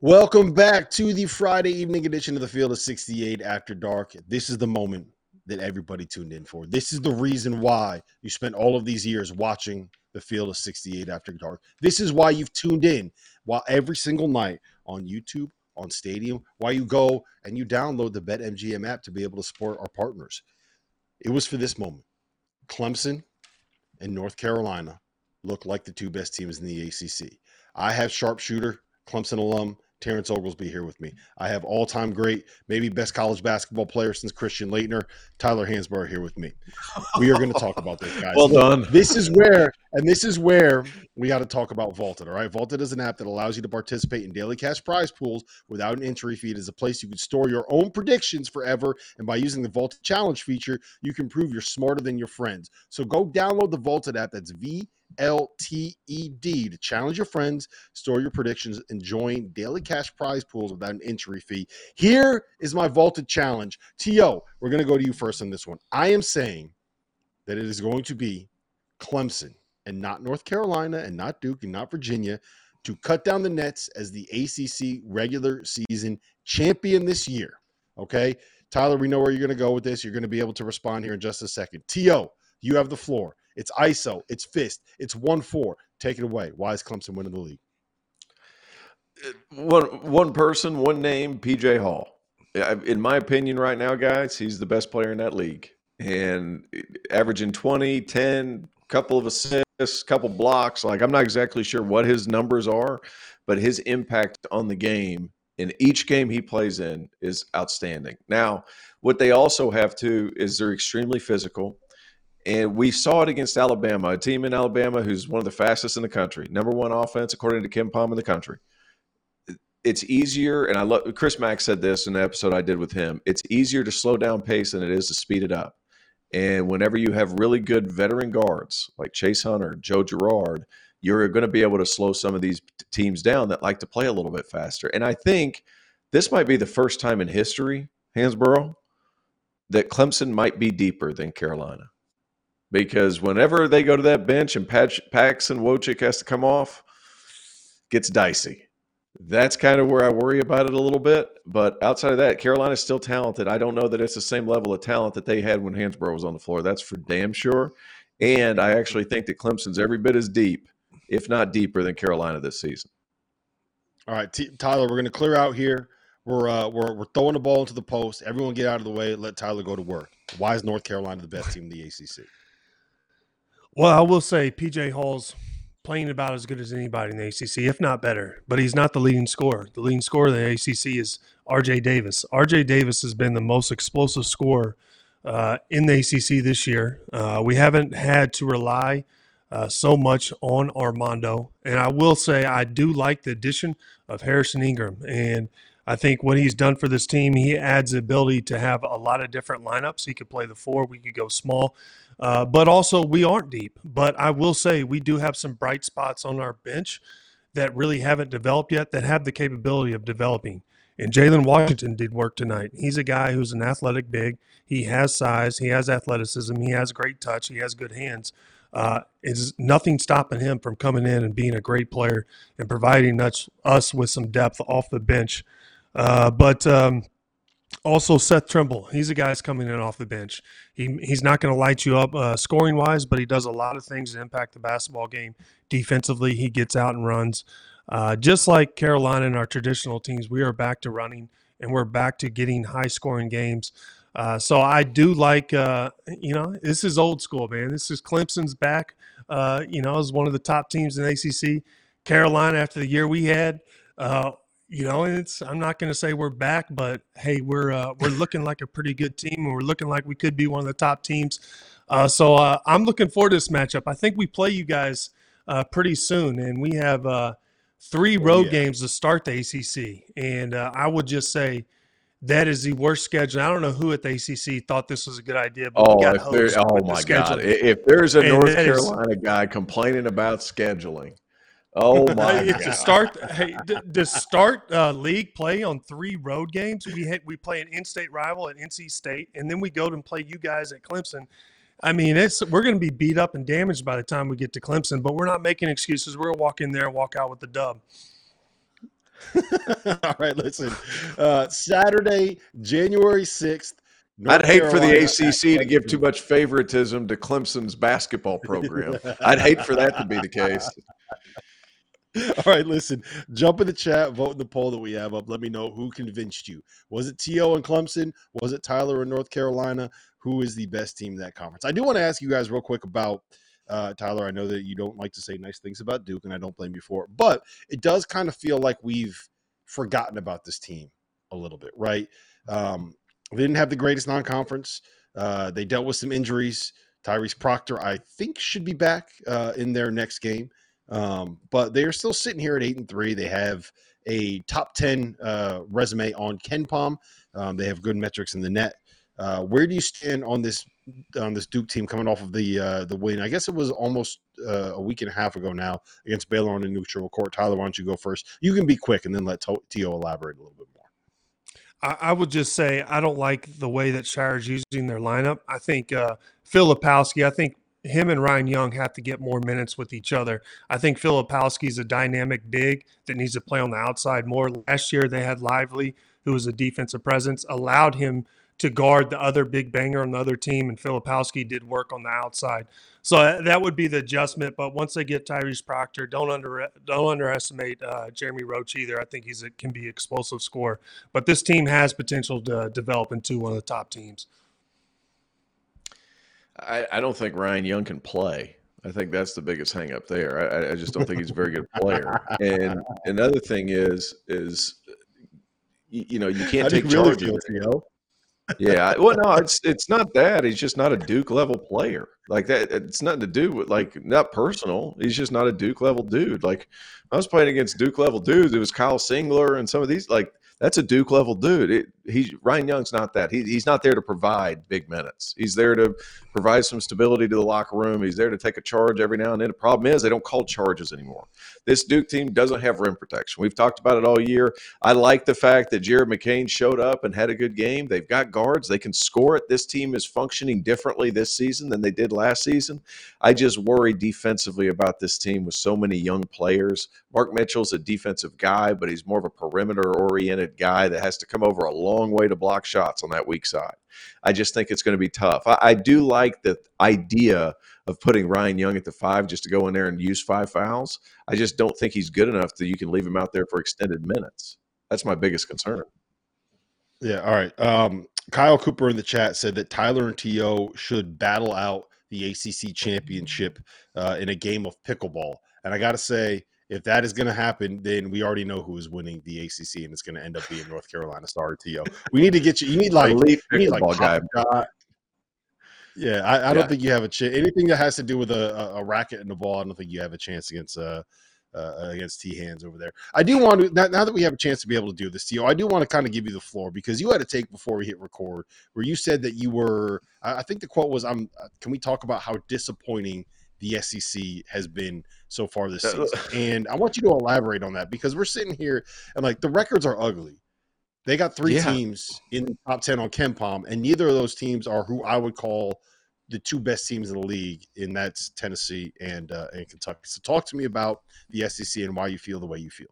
Welcome back to the Friday evening edition of the Field of 68 After Dark. This is the moment that everybody tuned in for. This is the reason why you spent all of these years watching the Field of 68 After Dark. This is why you've tuned in while every single night on YouTube, on Stadium, why you go and you download the BetMGM app to be able to support our partners. It was for this moment. Clemson and North Carolina look like the two best teams in the ACC. I have sharpshooter, Clemson alum, Terrence Oglesby here with me. I have all-time great, maybe best college basketball player since Christian Laettner, Tyler Hansbrough here with me. We are going to talk about this, guys. Well done. This is where, and this is where we got to talk about Vaulted. All right, Vaulted is an app that allows you to participate in daily cash prize pools without an entry fee. It is a place you can store your own predictions forever, and by using the Vaulted Challenge feature, you can prove you're smarter than your friends. So go download the Vaulted app. That's V L T E D to challenge your friends, store your predictions, and join daily cash prize pools without an entry fee. Here is my vaulted challenge. T.O., we're going to go to you first on this one. I am saying that it is going to be Clemson and not North Carolina and not Duke and not Virginia to cut down the nets as the ACC regular season champion this year. Okay. Tyler, we know where you're going to go with this. You're going to be able to respond here in just a second. T.O., you have the floor. It's ISO, it's fist, it's 1 4. Take it away. Why is Clemson winning the league? Uh, one one person, one name, PJ Hall. In my opinion, right now, guys, he's the best player in that league. And uh, averaging 20, 10, couple of assists, couple blocks. Like I'm not exactly sure what his numbers are, but his impact on the game in each game he plays in is outstanding. Now, what they also have too is they're extremely physical. And we saw it against Alabama, a team in Alabama who's one of the fastest in the country, number one offense according to KenPom in the country. It's easier, and I love Chris Mack said this in the episode I did with him. It's easier to slow down pace than it is to speed it up. And whenever you have really good veteran guards like Chase Hunter, Joe Girard, you're going to be able to slow some of these teams down that like to play a little bit faster. And I think this might be the first time in history, Hansbrough, that Clemson might be deeper than Carolina. Because whenever they go to that bench and Patch, Paxson Wojcik has to come off, gets dicey. That's kind of where I worry about it a little bit. But outside of that, Carolina's still talented. I don't know that it's the same level of talent that they had when Hansbrough was on the floor. That's for damn sure. And I actually think that Clemson's every bit as deep, if not deeper, than Carolina this season. All right, T- Tyler, we're going to clear out here. We're, uh, we're we're throwing the ball into the post. Everyone get out of the way. Let Tyler go to work. Why is North Carolina the best team in the ACC? Well, I will say PJ Hall's playing about as good as anybody in the ACC, if not better. But he's not the leading scorer. The leading scorer of the ACC is RJ Davis. RJ Davis has been the most explosive scorer uh, in the ACC this year. Uh, we haven't had to rely uh, so much on Armando. And I will say, I do like the addition of Harrison Ingram. And I think what he's done for this team, he adds the ability to have a lot of different lineups. He could play the four, we could go small. Uh, but also, we aren't deep. But I will say, we do have some bright spots on our bench that really haven't developed yet that have the capability of developing. And Jalen Washington did work tonight. He's a guy who's an athletic big. He has size, he has athleticism, he has great touch, he has good hands. Uh, is nothing stopping him from coming in and being a great player and providing us, us with some depth off the bench. Uh, but um, also Seth Trimble, he's a guy that's coming in off the bench. He he's not going to light you up uh, scoring wise, but he does a lot of things to impact the basketball game. Defensively, he gets out and runs. Uh, just like Carolina and our traditional teams, we are back to running and we're back to getting high scoring games. Uh, so I do like, uh, you know, this is old school, man. This is Clemson's back. Uh, you know, as one of the top teams in ACC. Carolina, after the year we had, uh, you know, it's I'm not going to say we're back, but hey, we're uh, we're looking like a pretty good team, and we're looking like we could be one of the top teams. Uh, so uh, I'm looking forward to this matchup. I think we play you guys uh, pretty soon, and we have uh, three Oh, road yeah. games to start the ACC. And uh, I would just say that is the worst schedule. I don't know who at the ACC thought this was a good idea, but Oh, we got if oh my. God! If there's a And North that is- Carolina guy complaining about scheduling, oh my Hey, God! to start, hey, to, to start uh, league play on three road games, we hit, we play an in-state rival at NC State, and then we go and play you guys at Clemson. I mean, it's we're going to be beat up and damaged by the time we get to Clemson, but we're not making excuses. We're gonna walk in there and walk out with the dub. All right, listen. Uh, Saturday, January 6th. I'd hate for the ACC to give too much favoritism to Clemson's basketball program. I'd hate for that to be the case. All right, listen. Jump in the chat, vote in the poll that we have up. Let me know who convinced you. Was it T.O. and Clemson? Was it Tyler in North Carolina? Who is the best team in that conference? I do want to ask you guys real quick about uh, Tyler. I know that you don't like to say nice things about Duke, and I don't blame you for it, but it does kind of feel like we've forgotten about this team a little bit, right? Um, they didn't have the greatest non-conference. Uh, they dealt with some injuries. Tyrese Proctor, I think, should be back uh, in their next game. Um, but they are still sitting here at eight and three. They have a top ten uh, resume on KenPom. Um, they have good metrics in the net. Uh, where do you stand on this on this Duke team coming off of the uh, the win? I guess it was almost uh, a week and a half ago now against Baylor on a neutral court. Tyler, why don't you go first? You can be quick and then let To- elaborate a little bit more. I, I would just say I don't like the way that Scheyer's using their lineup. I think uh, Filipowski, I think him and Ryan Young have to get more minutes with each other. I think Filipowski is a dynamic big that needs to play on the outside more. Last year they had Lively, who was a defensive presence, allowed him to guard the other big banger on the other team, and Filipowski did work on the outside. So uh, that would be the adjustment. But once they get Tyrese Proctor, don't under don't underestimate uh, Jeremy Roach either. I think he's a, can be explosive scorer. But this team has potential to develop into one of the top teams. I, I don't think Ryan Young can play. I think that's the biggest hang up there. I, I just don't think he's a very good player. And another thing is is you, you know you can't take really charge. feel, Theo? yeah, well, no, it's it's not that. He's just not a Duke level player. Like that, it's nothing to do with like not personal. He's just not a Duke level dude. Like I was playing against Duke level dudes. It was Kyle Singler and some of these. Like that's a Duke level dude. It, he's Ryan Young's not that. He, he's not there to provide big minutes. He's there to provide some stability to the locker room. He's there to take a charge every now and then. The problem is they don't call charges anymore. This Duke team doesn't have rim protection. We've talked about it all year. I like the fact that Jared McCain showed up and had a good game. They've got guards. They can score it. This team is functioning differently this season than they did last season. I just worry defensively about this team with so many young players. Mark Mitchell's a defensive guy, but he's more of a perimeter oriented guy that has to come over a long way to block shots on that weak side. I just think it's going to be tough. I, I do like the idea of putting Ryan Young at the five just to go in there and use five fouls. I just don't think he's good enough that you can leave him out there for extended minutes. That's my biggest concern. Yeah. All right. Um, Kyle Cooper in the chat said that Tyler and To should battle out the ACC championship uh, in a game of pickleball. And I got to say, if that is going to happen, then we already know who is winning the ACC, and it's going to end up being North Carolina Star To. We need to get you. You need like Elite you need like guy. Pop Yeah, I, I Yeah. don't think you have a chance. Anything that has to do with a, a, a racket and the ball, I don't think you have a chance against uh, uh against T hands over there. I do want to now, now that we have a chance to be able to do this, Tio. I do want to kind of give you the floor because you had a take before we hit record where you said that you were. I I think the quote was, "I'm." uh, Can we talk about how disappointing the SEC has been so far this season? And I want you to elaborate on that because we're sitting here and like the records are ugly. They got three Yeah. teams in the top 10 on KenPom, and neither of those teams are who I would call the two best teams in the league, and that's Tennessee and uh, and Kentucky. So talk to me about the SEC and why you feel the way you feel.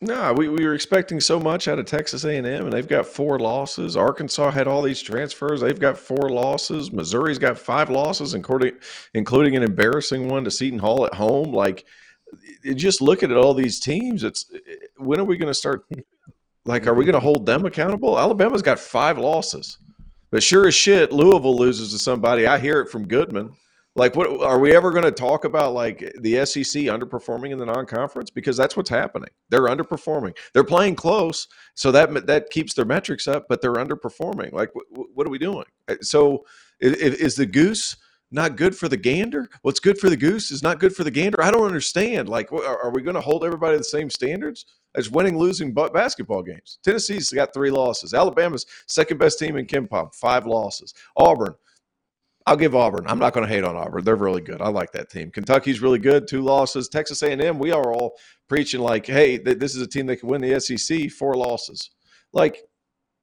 No, we, we were expecting so much out of Texas A&M, and they've got four losses. Arkansas had all these transfers; they've got four losses. Missouri's got five losses, including including an embarrassing one to Seton Hall at home. Like, just looking at all these teams. It's when are we going to start? Like, are we going to hold them accountable? Alabama's got five losses, but sure as shit, Louisville loses to somebody. I hear it from Goodman. Like, what are we ever going to talk about? Like the SEC underperforming in the non-conference because that's what's happening. They're underperforming. They're playing close, so that that keeps their metrics up, but they're underperforming. Like, what, are we doing? Uh, So, is, is the goose not good for the gander? What's good for the goose is not good for the gander. I don't understand. Like, are, we going to hold everybody to the same standards as winning, losing ba- basketball games? Tennessee's got three losses. Alabama's second best team in KenPom, five losses. Auburn, I'll give Auburn. I'm not going to hate on Auburn. They're really good. I like that team. Kentucky's really good. Two losses. Texas A&M. We are all preaching like, hey, th- this is a team that can win the SEC. Four losses. Like,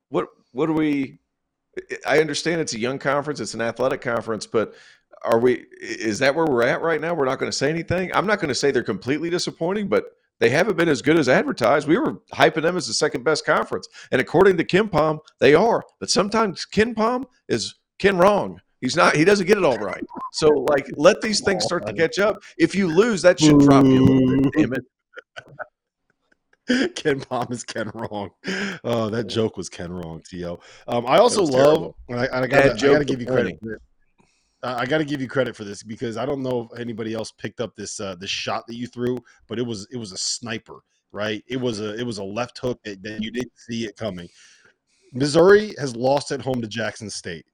what? What do we? I understand it's a young conference. It's an athletic conference, but are we? Is that where we're at right now? We're not going to say anything. I'm not going to say they're completely disappointing, but they haven't been as good as advertised. We were hyping them as the second best conference, and according to KenPom, they are. But sometimes KenPom is Ken wrong. He's not. He doesn't get it all right. So, like, let these things start to catch up. If you lose, that should drop you a little bit. Damn it. KenPom is Ken wrong. Oh, that joke was Ken wrong, To. Um, I also love, and I, I gotta, I gotta give you credit. For. Uh, I got to give you credit for this because I don't know if anybody else picked up this uh, this shot that you threw, but it was it was a sniper, right? It was a it was a left hook that, that you didn't see it coming. Missouri has lost at home to Jackson State.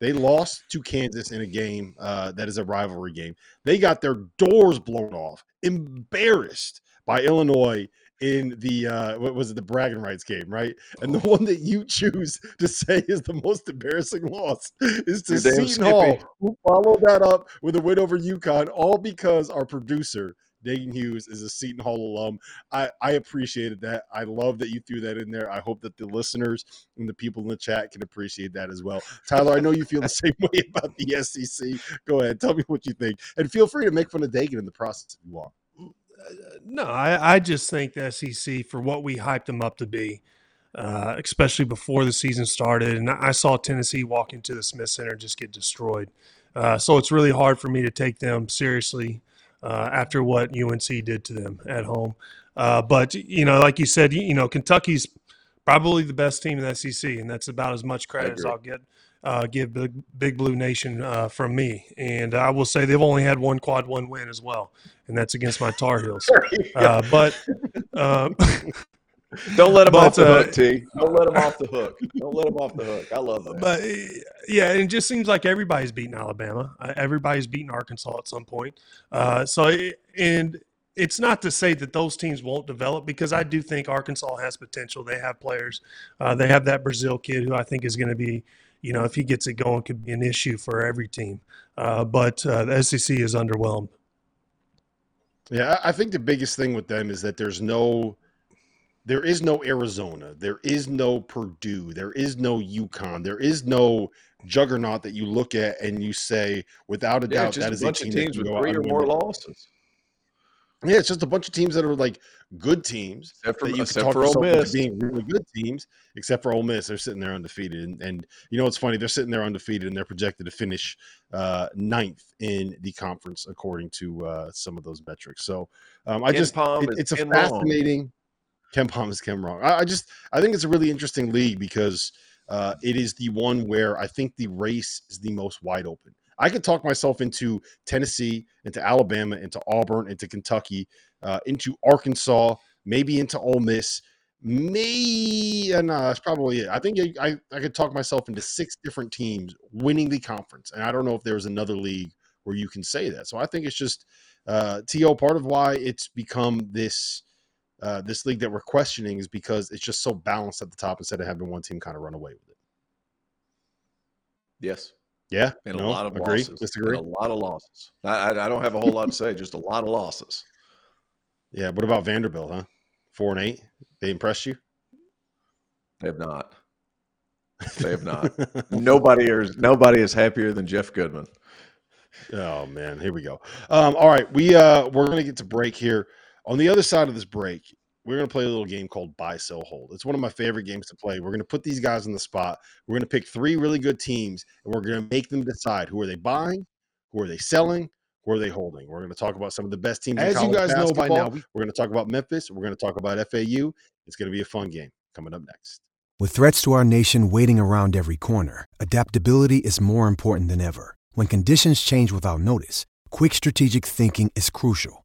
They lost to Kansas in a game uh, that is a rivalry game. They got their doors blown off, embarrassed by Illinois in the uh, what was it the bragging rights game, right? And the one that you choose to say is the most embarrassing loss is to Seton Hall, who followed that up with a win over UConn, all because our producer Dayton Hughes is a Seton Hall alum. I, I appreciated that. I love that you threw that in there. I hope that the listeners and the people in the chat can appreciate that as well. Tyler, I know you feel the same way about the SEC. Go ahead, tell me what you think, and feel free to make fun of Dagan in the process if you want. No, I, I just think the SEC for what we hyped them up to be, uh, especially before the season started, and I saw Tennessee walk into the Smith Center and just get destroyed. Uh, so it's really hard for me to take them seriously uh, after what UNC did to them at home. Uh, but you know, like you said, you, you know, Kentucky's probably the best team in the SEC, and that's about as much credit as. I'll get uh, give Big, Big Blue Nation uh, from me. And I will say they've only had one quad one win as well, and that's against my Tar Heels. Uh, but uh, Don't let him But, off the uh, hook, T. Don't let him off the hook. Don't let him off the hook. I love that. but eh, yeah, it just seems like everybody's beating Alabama. Uh, Everybody's beating Arkansas at some point. Uh, so it- and it's not to say that those teams won't develop because I do think Arkansas has potential. They have players. Uh, they have that Brazile kid who I think is going to be, you know, if he gets it going, could be an issue for every team. Uh, but uh, the SEC is underwhelmed. Yeah, I I think the biggest thing with them is that there's no, there is no Arizona, there is no Purdue, there is no UConn, there is no juggernaut that you look at and you say, without a yeah, doubt, that a is a bunch team of teams with three or more losses. Yeah, it's just a bunch of teams that are like good teams Except for, that you except talk for Ole Miss. being really good teams, except for Ole Miss. They're sitting there undefeated, and, and you know it's funny. They're sitting there undefeated, and they're projected to finish uh, ninth in the conference according to uh, some of those metrics. So um, I Ken just it- it's a fascinating. KenPom is Ken wrong. I, I just I think it's a really interesting league because uh, it is the one where I think the race is the most wide open. I could talk myself into Tennessee, into Alabama, into Auburn, into Kentucky, uh, into Arkansas, maybe into Ole Miss. May uh, no, that's probably it. I think I, I, I could talk myself into six different teams winning the conference, and I don't know if there's another league where you can say that. So I think it's just uh, to part of why it's become this uh, this league that we're questioning is because it's just so balanced at the top instead of having one team kind of run away with it. Yes. Yeah, And no, a lot of agree, losses. disagree. And a lot of losses. I, I, I don't have a whole lot to say, just a lot of losses. Yeah, what about Vanderbilt? Huh? Four and eight. They impressed you? They have not. They have not. nobody is nobody is happier than Jeff Goodman. Oh man, here we go. Um, all right, we uh we're gonna get to break here. On the other side of this break, we're gonna play a little game called Buy, Sell, Hold. It's one of my favorite games to play. We're gonna put these guys on the spot. We're gonna pick three really good teams, and we're gonna make them decide who are they buying, who are they selling, who are they holding. We're gonna talk about some of the best teams. in As you college guys know by now, we're gonna talk about Memphis. We're gonna talk about FAU. It's gonna be a fun game coming up next. With threats to our nation waiting around every corner, adaptability is more important than ever. When conditions change without notice, quick strategic thinking is crucial.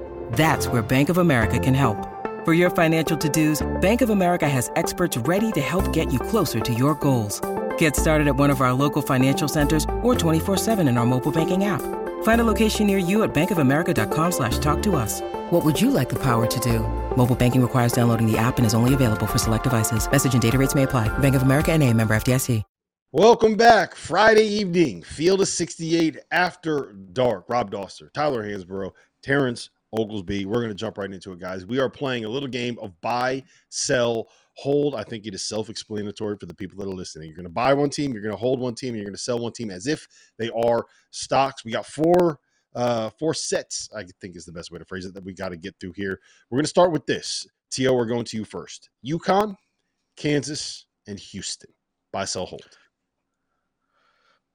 That's where Bank of America can help. For your financial to dos, Bank of America has experts ready to help get you closer to your goals. Get started at one of our local financial centers or 24-7 in our mobile banking app. Find a location near you at bankofamerica.com slash talk to us. What would you like the power to do? Mobile banking requires downloading the app and is only available for select devices. Message and data rates may apply. Bank of America and a member FDIC. Welcome back. Friday evening, Field of 68 after dark. Rob Dauster, Tyler Hansbrough, Terrence Oglesby. We're going to jump right into it, guys. We are playing a little game of buy, sell, hold. I think it is self explanatory for the people that are listening. You're going to buy one team, you're going to hold one team, you're going to sell one team as if they are stocks. We got four. Uh, four sets, I think is the best way to phrase it, that we got to get through here. We're going to start with this. T.O., we're going to you first. UConn, Kansas, and Houston. Buy, sell, hold.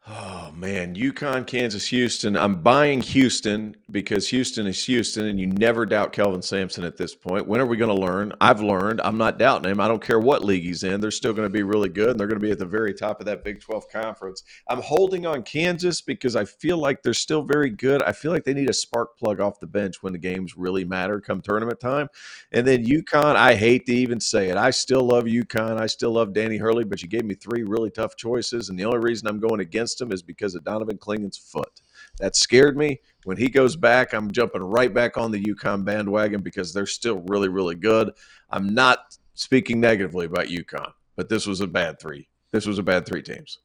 Oh man, UConn, Kansas, Houston. I'm buying Houston because Houston is Houston, and you never doubt Kelvin Sampson at this point. When are we going to learn? I've learned. I'm not doubting him. I don't care what league he's in. They're still going to be really good, and they're going to be at the very top of that Big 12 conference. I'm holding on Kansas because I feel like they're still very good. I feel like they need a spark plug off the bench when the games really matter come tournament time. And then UConn, I hate to even say it. I still love UConn. I still love Danny Hurley, but you gave me three really tough choices, and the only reason I'm going against him is because of Donovan Clingan's foot. That scared me. When he goes back, I'm jumping right back on the UConn bandwagon because they're still really, really good. I'm not speaking negatively about UConn, but this was a bad three. This was a bad three teams.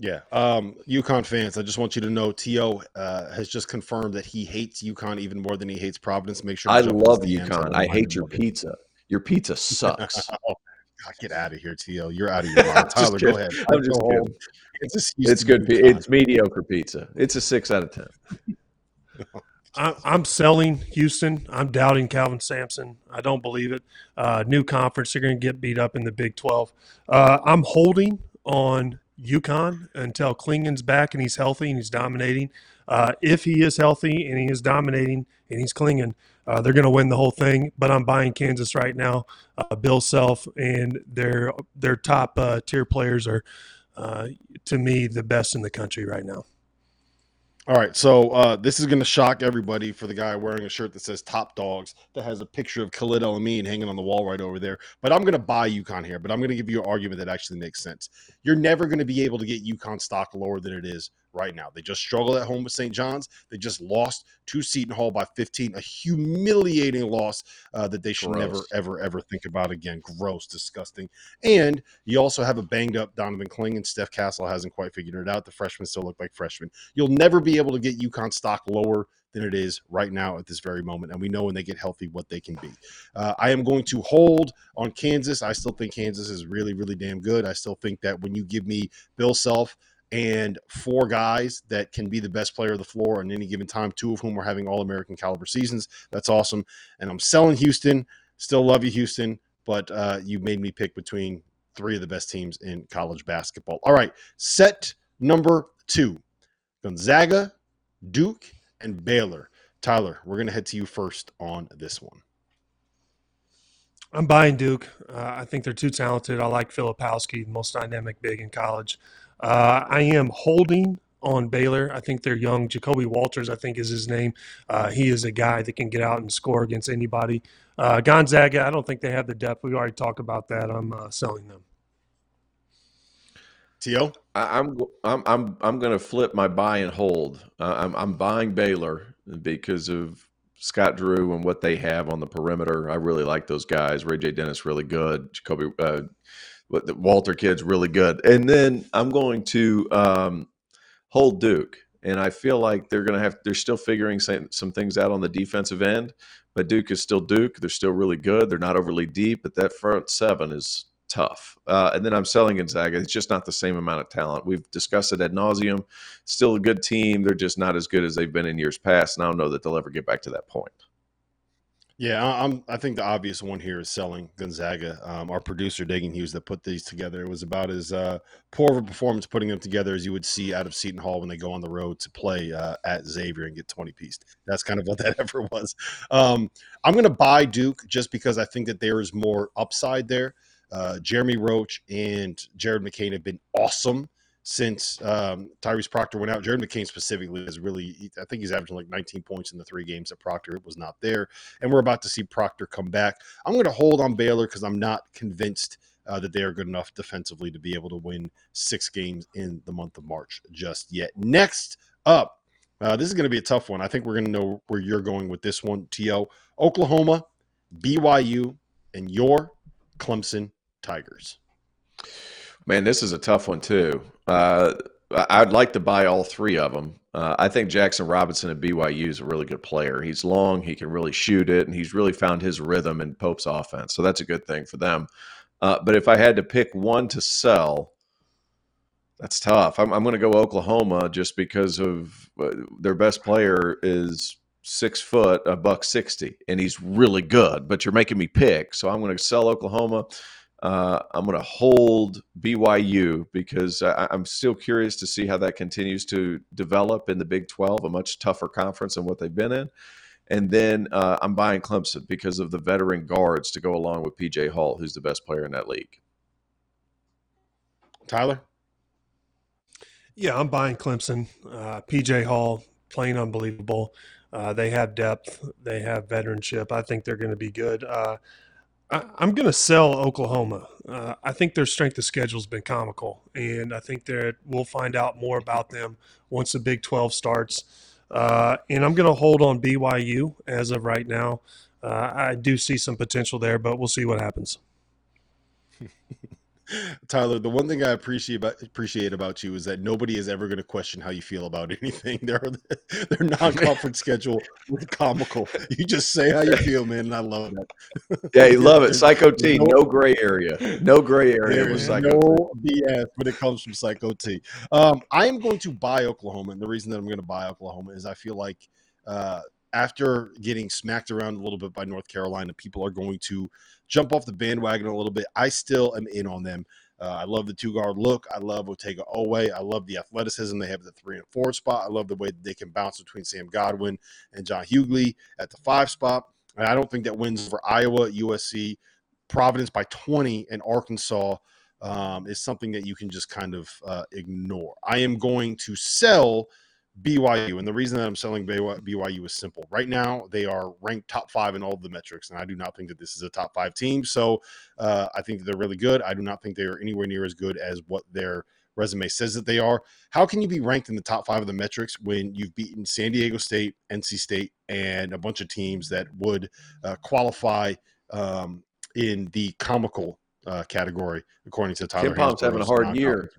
Yeah. Um, UConn fans, I just want you to know T.O. Uh, has just confirmed that he hates UConn even more than he hates Providence. Make sure to I love the DMs and UConn. I hate your pizza. Your pizza sucks. God, get out of here, TL. You're out of your mind. Tyler, go ahead. I'm just Go home. kidding. It's, It's good. pi- It's mediocre pizza. It's a six out of ten. I, I'm selling Houston. I'm doubting Kelvin Sampson. I don't believe it. Uh, new conference, they're going to get beat up in the Big 12. Uh, I'm holding on UConn until Clingan's back and he's healthy and he's dominating. Uh, if he is healthy and he is dominating and he's Klingon, uh, they're going to win the whole thing. But I'm buying Kansas right now. Uh, Bill Self and their their top uh, tier players are, uh, to me, the best in the country right now. All right, so uh, this is going to shock everybody for the guy wearing a shirt that says "Top Dogs" that has a picture of Khalid El Amin hanging on the wall right over there. But I'm going to buy UConn here, but I'm going to give you an argument that actually makes sense. You're never going to be able to get UConn stock lower than it is right now. They just struggled at home with St. John's. They just lost to Seton Hall by 15, a humiliating loss uh, that they should never, ever, ever think about again. Gross, disgusting. And you also have a banged up Donovan Clingan and Steph Castle hasn't quite figured it out. The freshmen still look like freshmen. You'll never be able to get UConn stock lower than it is right now at this very moment. And we know when they get healthy what they can be. Uh, I am going to hold on Kansas. I still think Kansas is really, really damn good. I still think that when you give me Bill Self and four guys that can be the best player of the floor on any given time, two of whom are having all American caliber seasons, that's awesome. And I'm selling Houston. Still love you, Houston, but uh, you made me pick between three of the best teams in college basketball. All right, set number two Gonzaga, Duke, and Baylor. Tyler, we're going to head to you first on this one. I'm buying Duke. Uh, I think they're too talented. I like Filipowski, the most dynamic big in college. Uh, I am holding on Baylor. I think they're young. Ja'Kobe Walters, I think, is his name. Uh, he is a guy that can get out and score against anybody. Uh, Gonzaga, I don't think they have the depth. We already talked about that. I'm uh, selling them. T.O.? I- I'm I'm I'm I'm going to flip my buy and hold. Uh, I'm I'm buying Baylor because of Scott Drew and what they have on the perimeter. I really like those guys. Ray J. Dennis really good. Ja'Kobe the Walter kid's really good. And then I'm going to um, hold Duke. And I feel like they're going to have they're still figuring some, some things out on the defensive end, but Duke is still Duke. They're still really good. They're not overly deep, but that front seven is tough. Uh, and then I'm selling Gonzaga. It's just not the same amount of talent. We've discussed it ad nauseum. Still a good team. They're just not as good as they've been in years past. And I don't know that they'll ever get back to that point. Yeah, I- I'm. I think the obvious one here is selling Gonzaga. Um, our producer Dagan Hughes that put these together. It was about as uh, poor of a performance putting them together as you would see out of Seton Hall when they go on the road to play uh, at Xavier and get 20 pieced. That's kind of what that ever was. Um, I'm going to buy Duke just because I think that there is more upside there. Uh, Jeremy Roach and Jared McCain have been awesome since um, Tyrese Proctor went out. Jared McCain specifically is really, I think he's averaging like 19 points in the three games that Proctor was not there. And we're about to see Proctor come back. I'm going to hold on Baylor because I'm not convinced uh, that they are good enough defensively to be able to win six games in the month of March just yet. Next up, uh, this is going to be a tough one. I think we're going to know where you're going with this one, T.O. Oklahoma, BYU, and your Clemson Tigers. Man, this is a tough one too. Uh, I'd like to buy all three of them. Uh, I think Jaxson Robinson at BYU is a really good player. He's long, he can really shoot it, and he's really found his rhythm in Pope's offense. So that's a good thing for them. Uh, but if I had to pick one to sell, that's tough. I'm, I'm going to go Oklahoma just because of uh, their best player is six foot, a buck sixty, and he's really good. But you're making me pick, so I'm going to sell Oklahoma. Uh, I'm going to hold BYU because I, I'm still curious to see how that continues to develop in the Big 12, a much tougher conference than what they've been in. And then uh, I'm buying Clemson because of the veteran guards to go along with PJ Hall, who's the best player in that league. Tyler? Yeah, I'm buying Clemson. Uh, PJ Hall playing unbelievable. Uh, they have depth. They have veteranship. I think they're going to be good. I, I'm going to sell Oklahoma. Uh, I think their strength of schedule has been comical, and I think that we'll find out more about them once the Big 12 starts. Uh, and I'm going to hold on BYU as of right now. Uh, I do see some potential there, but we'll see what happens. Tyler, the one thing I appreciate about appreciate about you is that nobody is ever going to question how you feel about anything. Their their non-conference schedule is comical. You just say how you feel, man, and I love that. Yeah, you love it. Psycho T, no, no gray area, no gray area with Psycho. no BS when it comes from Psycho T. Um, I am going to buy Oklahoma, and the reason that I'm going to buy Oklahoma is I feel like uh, after getting smacked around a little bit by North Carolina, people are going to jump off the bandwagon a little bit. I still am in on them. Uh, I love the two guard look. I love Otega Oweh. I love the athleticism they have at the three and four spot. I love the way that they can bounce between Sam Godwin and John Hugley at the five spot. And I don't think that wins for Iowa, USC, Providence by 20, and Arkansas um, is something that you can just kind of uh, ignore. I am going to sell BYU, and the reason that I'm selling BYU is simple. Right now, they are ranked top five in all of the metrics, and I do not think that this is a top five team. So uh, I think they're really good. I do not think they are anywhere near as good as what their resume says that they are. How can you be ranked in the top five of the metrics when you've beaten San Diego State, NC State, and a bunch of teams that would uh, qualify um, in the comical uh, category, according to Tyler. KenPom's having a hard year.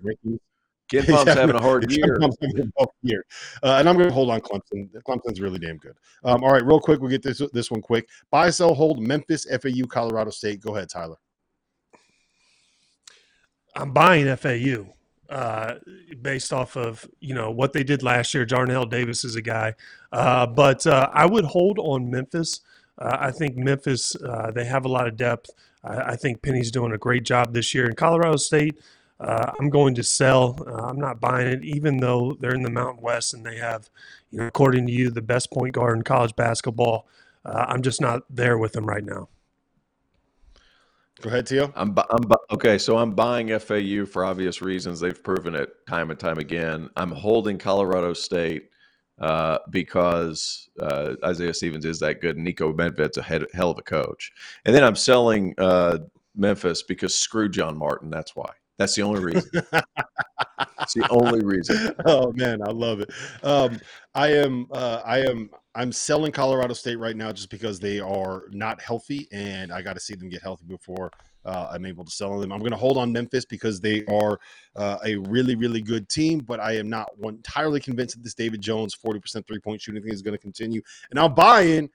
KenPom's Yeah, having a hard year. Having a tough year. Uh, and I'm going to hold on Clemson. Clemson's really damn good. Um, all right, real quick, we'll get this this one quick. Buy, sell, hold. Memphis, FAU, Colorado State. Go ahead, Tyler. I'm buying FAU uh, based off of you know what they did last year. Johnell Davis is a guy, uh, but uh, I would hold on Memphis. Uh, I think Memphis uh, they have a lot of depth. I, I think Penny's doing a great job this year. In Colorado State, uh, I'm going to sell. Uh, I'm not buying it, even though they're in the Mountain West and they have, you know, according to you, the best point guard in college basketball. Uh, I'm just not there with them right now. Go ahead, Tio. I'm, bu- I'm bu- okay. So I'm buying FAU for obvious reasons. They've proven it time and time again. I'm holding Colorado State uh, because uh, Isaiah Stevens is that good. Niko Medved's a head, hell of a coach. And then I'm selling uh, Memphis because screw John Martin. That's why. That's the only reason. It's the only reason. oh man, I love it. Um, I am, uh, I am, I'm selling Colorado State right now just because they are not healthy, and I got to see them get healthy before uh, I'm able to sell them. I'm going to hold on Memphis because they are uh, a really, really good team, but I am not entirely convinced that this David Jones 40% three point shooting thing is going to continue. And I'm buying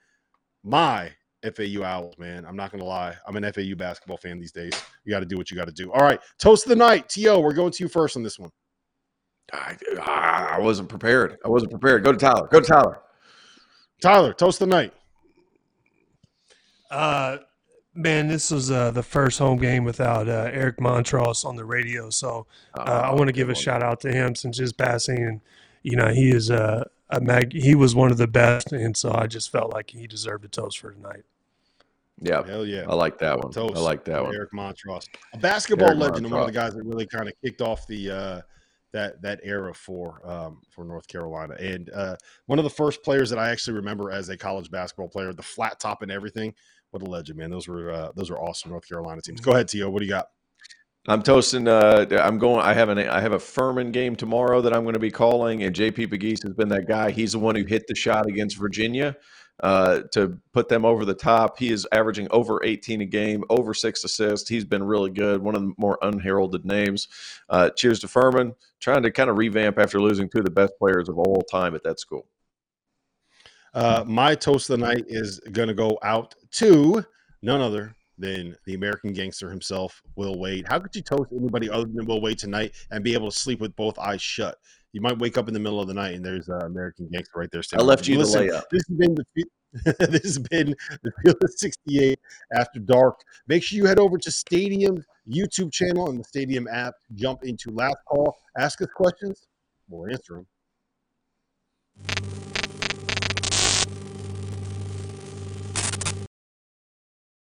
my FAU Owls, man. I'm not going to lie. I'm an FAU basketball fan these days. You got to do what you got to do. All right, toast of the night, To. We're going to you first on this one. I, I wasn't prepared. I wasn't prepared. Go to Tyler. Go to Tyler. Tyler, toast of the night. Uh, man, this was uh, the first home game without uh, Eric Montross on the radio, so uh, I want to give a shout out to him since his passing, and you know he is uh, a mag. He was one of the best, and so I just felt like he deserved a toast for tonight. Yeah, Hell yeah. I like that one. Toast I like that one. Eric Montross, a basketball Eric legend, and one of the guys that really kind of kicked off the uh, that that era for um, for North Carolina, and uh, one of the first players that I actually remember as a college basketball player, the flat top and everything. What a legend, man! Those were uh, those were awesome North Carolina teams. Go ahead, Tio. What do you got? I'm toasting. Uh, I'm going. I have an. I have a Furman game tomorrow that I'm going to be calling, and JP Pegues has been that guy. He's the one who hit the shot against Virginia uh, to put them over the top. He is averaging over 18 a game, over six assists. He's been really good. One of the more unheralded names. Uh, cheers to Furman, trying to kind of revamp after losing two of the best players of all time at that school. Uh, my toast of the night is going to go out to none other than the American gangster himself, Will Wade. How could you toast anybody other than Will Wade tonight and be able to sleep with both eyes shut? You might wake up in the middle of the night and there's uh, American gangster right there. I left you the Listen, layup. This has been the this has been the Field of 68 After Dark. Make sure you head over to Stadium YouTube channel and the Stadium app. Jump into Last Call. Ask us questions. We'll answer them.